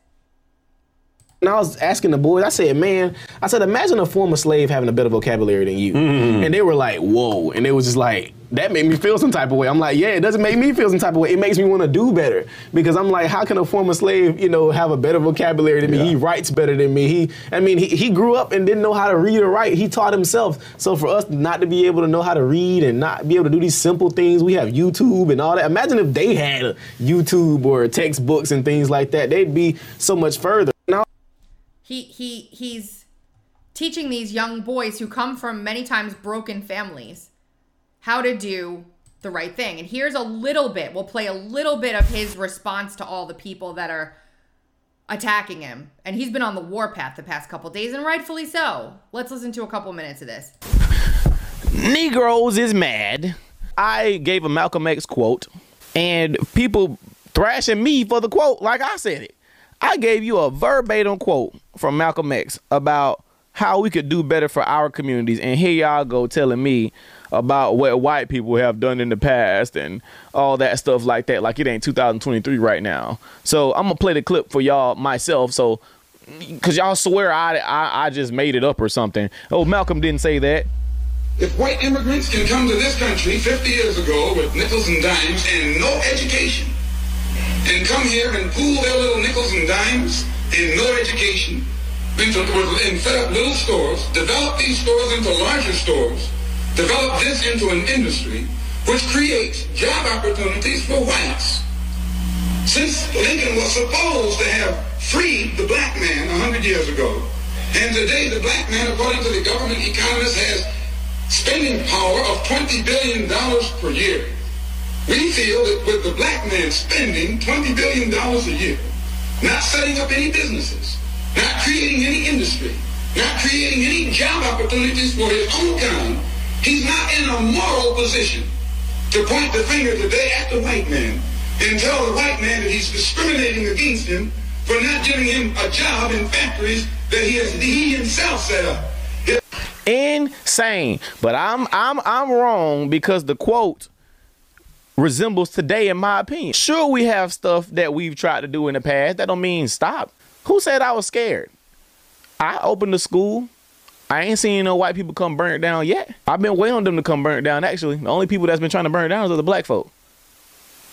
And I was asking the boys, I said, man, I said, imagine a former slave having a better vocabulary than you. Mm-hmm. And they were like, whoa. And it was just like, that made me feel some type of way. I'm like, yeah, it doesn't make me feel some type of way. It makes me want to do better. Because I'm like, how can a former slave, you know, have a better vocabulary than me? He writes better than me. He I mean, he, he grew up and didn't know how to read or write. He taught himself. So for us not to be able to know how to read and not be able to do these simple things, we have YouTube and all that. Imagine if they had YouTube or textbooks and things like that. They'd be so much further. He he he's teaching these young boys who come from many times broken families how to do the right thing. And here's a little bit. We'll play a little bit of his response to all the people that are attacking him. And he's been on the warpath the past couple days and rightfully so. Let's listen to a couple minutes of this. Negroes is mad. I gave a Malcolm X quote, and people thrashing me for the quote like I said it. I gave you a verbatim quote from Malcolm X about how we could do better for our communities, and here y'all go telling me about what white people have done in the past and all that stuff like that. Like it ain't 2023 right now. So I'm gonna play the clip for y'all myself. So, cause y'all swear I I, I just made it up or something. Oh, Malcolm didn't say that. If white immigrants can come to this country 50 years ago with nickels and dimes and no education, and come here and pool their little nickels and dimes and no education, and set up little stores, develop these stores into larger stores, develop this into an industry which creates job opportunities for whites. Since Lincoln was supposed to have freed the black man 100 years ago, and today the black man, according to the government economists, has spending power of $20 billion per year. We feel that with the black man spending $20 billion a year, not setting up any businesses, not creating any industry, not creating any job opportunities for his own kind, he's not in a moral position to point the finger today at the white man and tell the white man that he's discriminating against him for not giving him a job in factories that he has he himself set up. Insane. But I'm I'm I'm wrong because the quote resembles today in my opinion. Sure we have stuff that we've tried to do in the past. That don't mean stop. Who said I was scared? I opened the school. I ain't seen no white people come burn it down yet. I've been waiting on them to come burn it down actually. The only people that's been trying to burn it down is the black folk.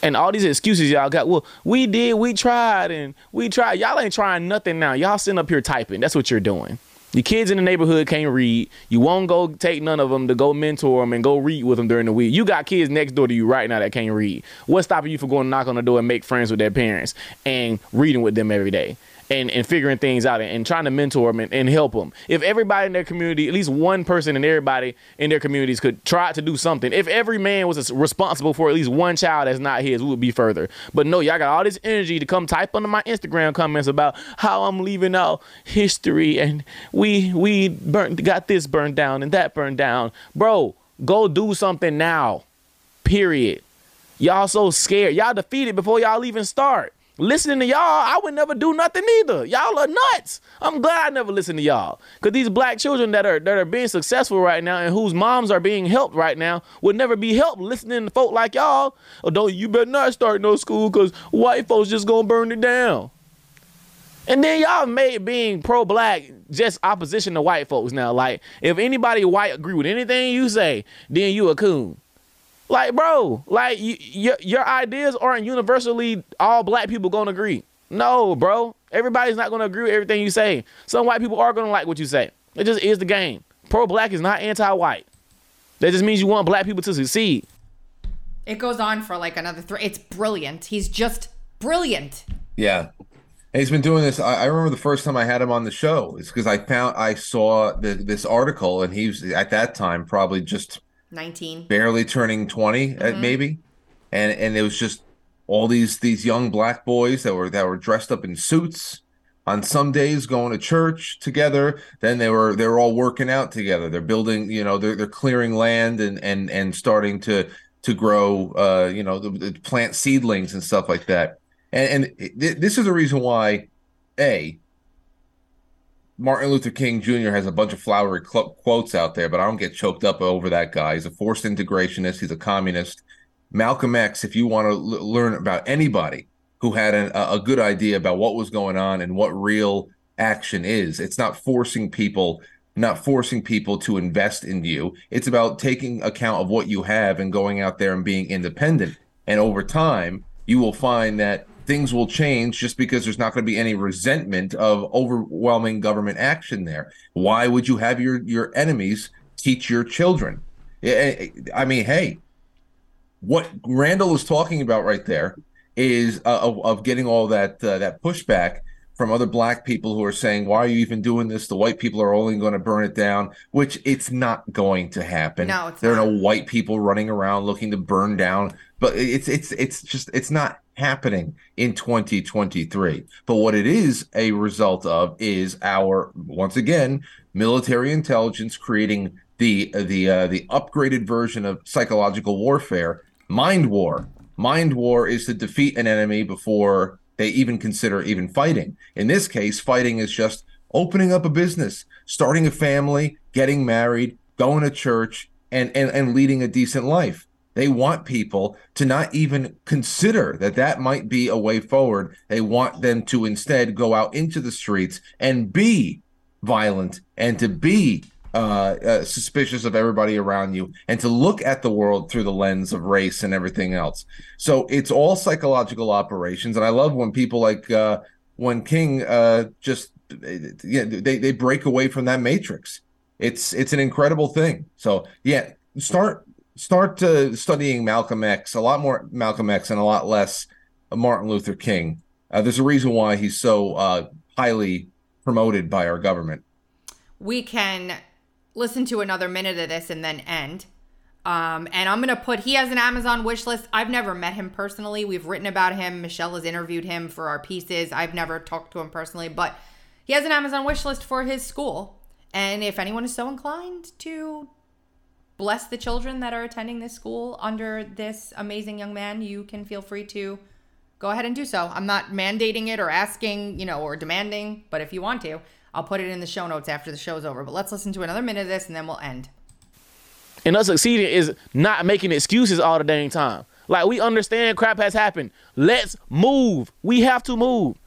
And all these excuses y'all got, well, we did, we tried, and we tried. Y'all ain't trying nothing now. Y'all sitting up here typing. That's what you're doing. Your kids in the neighborhood can't read. You won't go take none of them to go mentor them and go read with them during the week. You got kids next door to you right now that can't read. What's stopping you from going knock on the door and make friends with their parents and reading with them every day? And, and figuring things out and, and trying to mentor them and, and, help them. If everybody in their community, at least one person in everybody in their communities could try to do something, if every man was responsible for at least one child that's not his, we would be further. But no, y'all got all this energy to come type under my Instagram comments about how I'm leaving out history and we we burnt got this burned down and that burned down. Bro, go do something now. Period. Y'all so scared. Y'all defeated before y'all even start. Listening to y'all, I would never do nothing either. Y'all are nuts. I'm glad I never listened to y'all. Cause these black children that are that are being successful right now and whose moms are being helped right now would never be helped listening to folk like y'all. Oh, don't you better not start no school cause white folks just gonna burn it down. And then y'all made being pro-black just opposition to white folks now. Like if anybody white agree with anything you say, then you a coon. Like, bro, like you, your your ideas aren't universally all black people gonna agree. No, bro. Everybody's not gonna agree with everything you say. Some white people are gonna like what you say. It just is the game. Pro black is not anti white. That just means you want black people to succeed. It goes on for like another three. It's brilliant. He's just brilliant. Yeah. he's been doing this. I, I, remember the first time I had him on the show. It's because I found I saw the, this article, and he was at that time probably just 19 barely turning 20 uh, mm-hmm. maybe. And and it was just all these these young black boys that were that were dressed up in suits on some days going to church together. Then they were they were all working out together. They're building you know they're, they're clearing land and and and starting to to grow uh you know the, the plant seedlings and stuff like that. And and th- this is the reason why a Martin Luther King Jr. has a bunch of flowery cl- quotes out there, but I don't get choked up over that guy. He's a forced integrationist. He's a communist. Malcolm X, if you want to l- learn about anybody who had an, a good idea about what was going on and what real action is, it's not forcing people, not forcing people to invest in you. It's about taking account of what you have and going out there and being independent. And over time, you will find that things will change just because there's not going to be any resentment of overwhelming government action there. Why would you have your your enemies teach your children? I mean, hey, what Randall is talking about right there is uh, of, of, getting all that uh, that pushback from other black people who are saying, "Why are you even doing this? The white people are only going to burn it down," which it's not going to happen. No, it's there not. are no white people running around looking to burn down, but it's it's it's just it's not happening in 2023. But what it is a result of is our once again military intelligence creating the the uh, the upgraded version of psychological warfare, mind war. Mind war is to defeat an enemy before they even consider even fighting. In this case, fighting is just opening up a business, starting a family, getting married, going to church, and and, and leading a decent life. They want people to not even consider that that might be a way forward. They want them to instead go out into the streets and be violent and to be uh, uh, suspicious of everybody around you and to look at the world through the lens of race and everything else. So it's all psychological operations. And I love when people like uh, when King uh, just they, they break away from that matrix. It's it's an incredible thing. So yeah, start start studying Malcolm X, a lot more Malcolm X and a lot less Martin Luther King. Uh, there's a reason why he's so uh, highly promoted by our government. We can listen to another minute of this and then end. Um, and I'm gonna put he has an Amazon wish list. I've never met him personally. We've written about him. Michelle has interviewed him for our pieces. I've never talked to him personally, but he has an Amazon wish list for his school. And if anyone is so inclined to bless the children that are attending this school under this amazing young man, you can feel free to go ahead and do so. I'm not mandating it or asking, you know, or demanding, but if you want to, I'll put it in the show notes after the show's over. But let's listen to another minute of this and then we'll end. And us succeeding is not making excuses all the dang time. Like we understand crap has happened. Let's move. We have to move.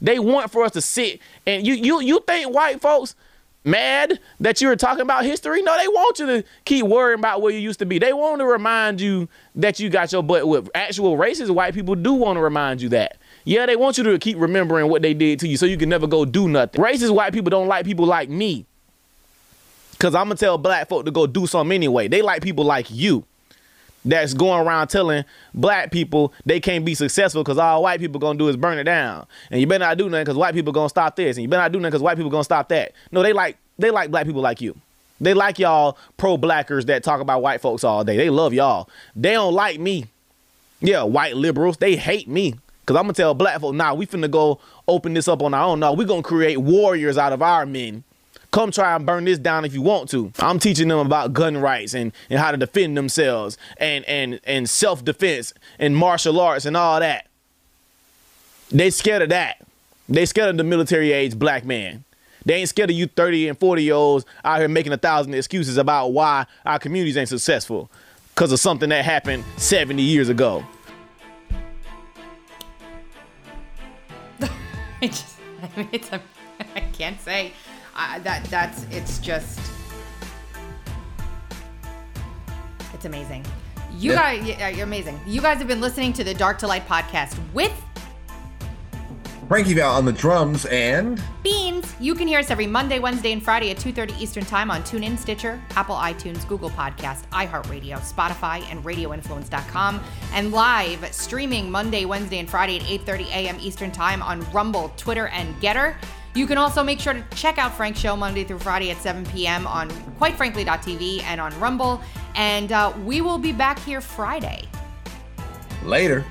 They want for us to sit and you you you think white folks mad that you were talking about history? No, they want you to keep worrying about where you used to be. They want to remind you that you got your butt with actual racist white people do want to remind you that. Yeah, they want you to keep remembering what they did to you so you can never go do nothing. Racist white people don't like people like me. Cause I'm gonna tell black folk to go do something anyway. They like people like you that's going around telling black people they can't be successful because all white people gonna do is burn it down. And you better not do nothing because white people gonna stop this. And you better not do nothing because white people gonna stop that. No, they like they like black people like you. They like y'all pro blackers that talk about white folks all day. They love y'all. They don't like me. Yeah, white liberals, they hate me. Cause I'm gonna tell black folks, nah, we finna go open this up on our own. No, we gonna create warriors out of our men Come try and burn this down if you want to. I'm teaching them about gun rights and, and how to defend themselves and, and, and self-defense and martial arts and all that. They scared of that. They scared of the military age black man. They ain't scared of you 30 and 40 year olds out here making a thousand excuses about why our communities ain't successful because of something that happened 70 years ago. (laughs) (laughs) I just, I mean, it's I can't say uh, that that's it's just it's amazing. You Yeah. guys, yeah, you're amazing. You guys have been listening to the Dark to Light podcast with Frankie Val on the drums and Beans. You can hear us every Monday, Wednesday, and Friday at 2:30 Eastern Time on TuneIn, Stitcher, Apple iTunes, Google Podcast, iHeartRadio, Spotify, and RadioInfluence.com, and live streaming Monday, Wednesday, and Friday at 8:30 a.m. Eastern Time on Rumble, Twitter, and Gettr. You can also make sure to check out Frank's show Monday through Friday at 7 p.m. on QuiteFrankly.tv and on Rumble. And uh, we will be back here Friday. later.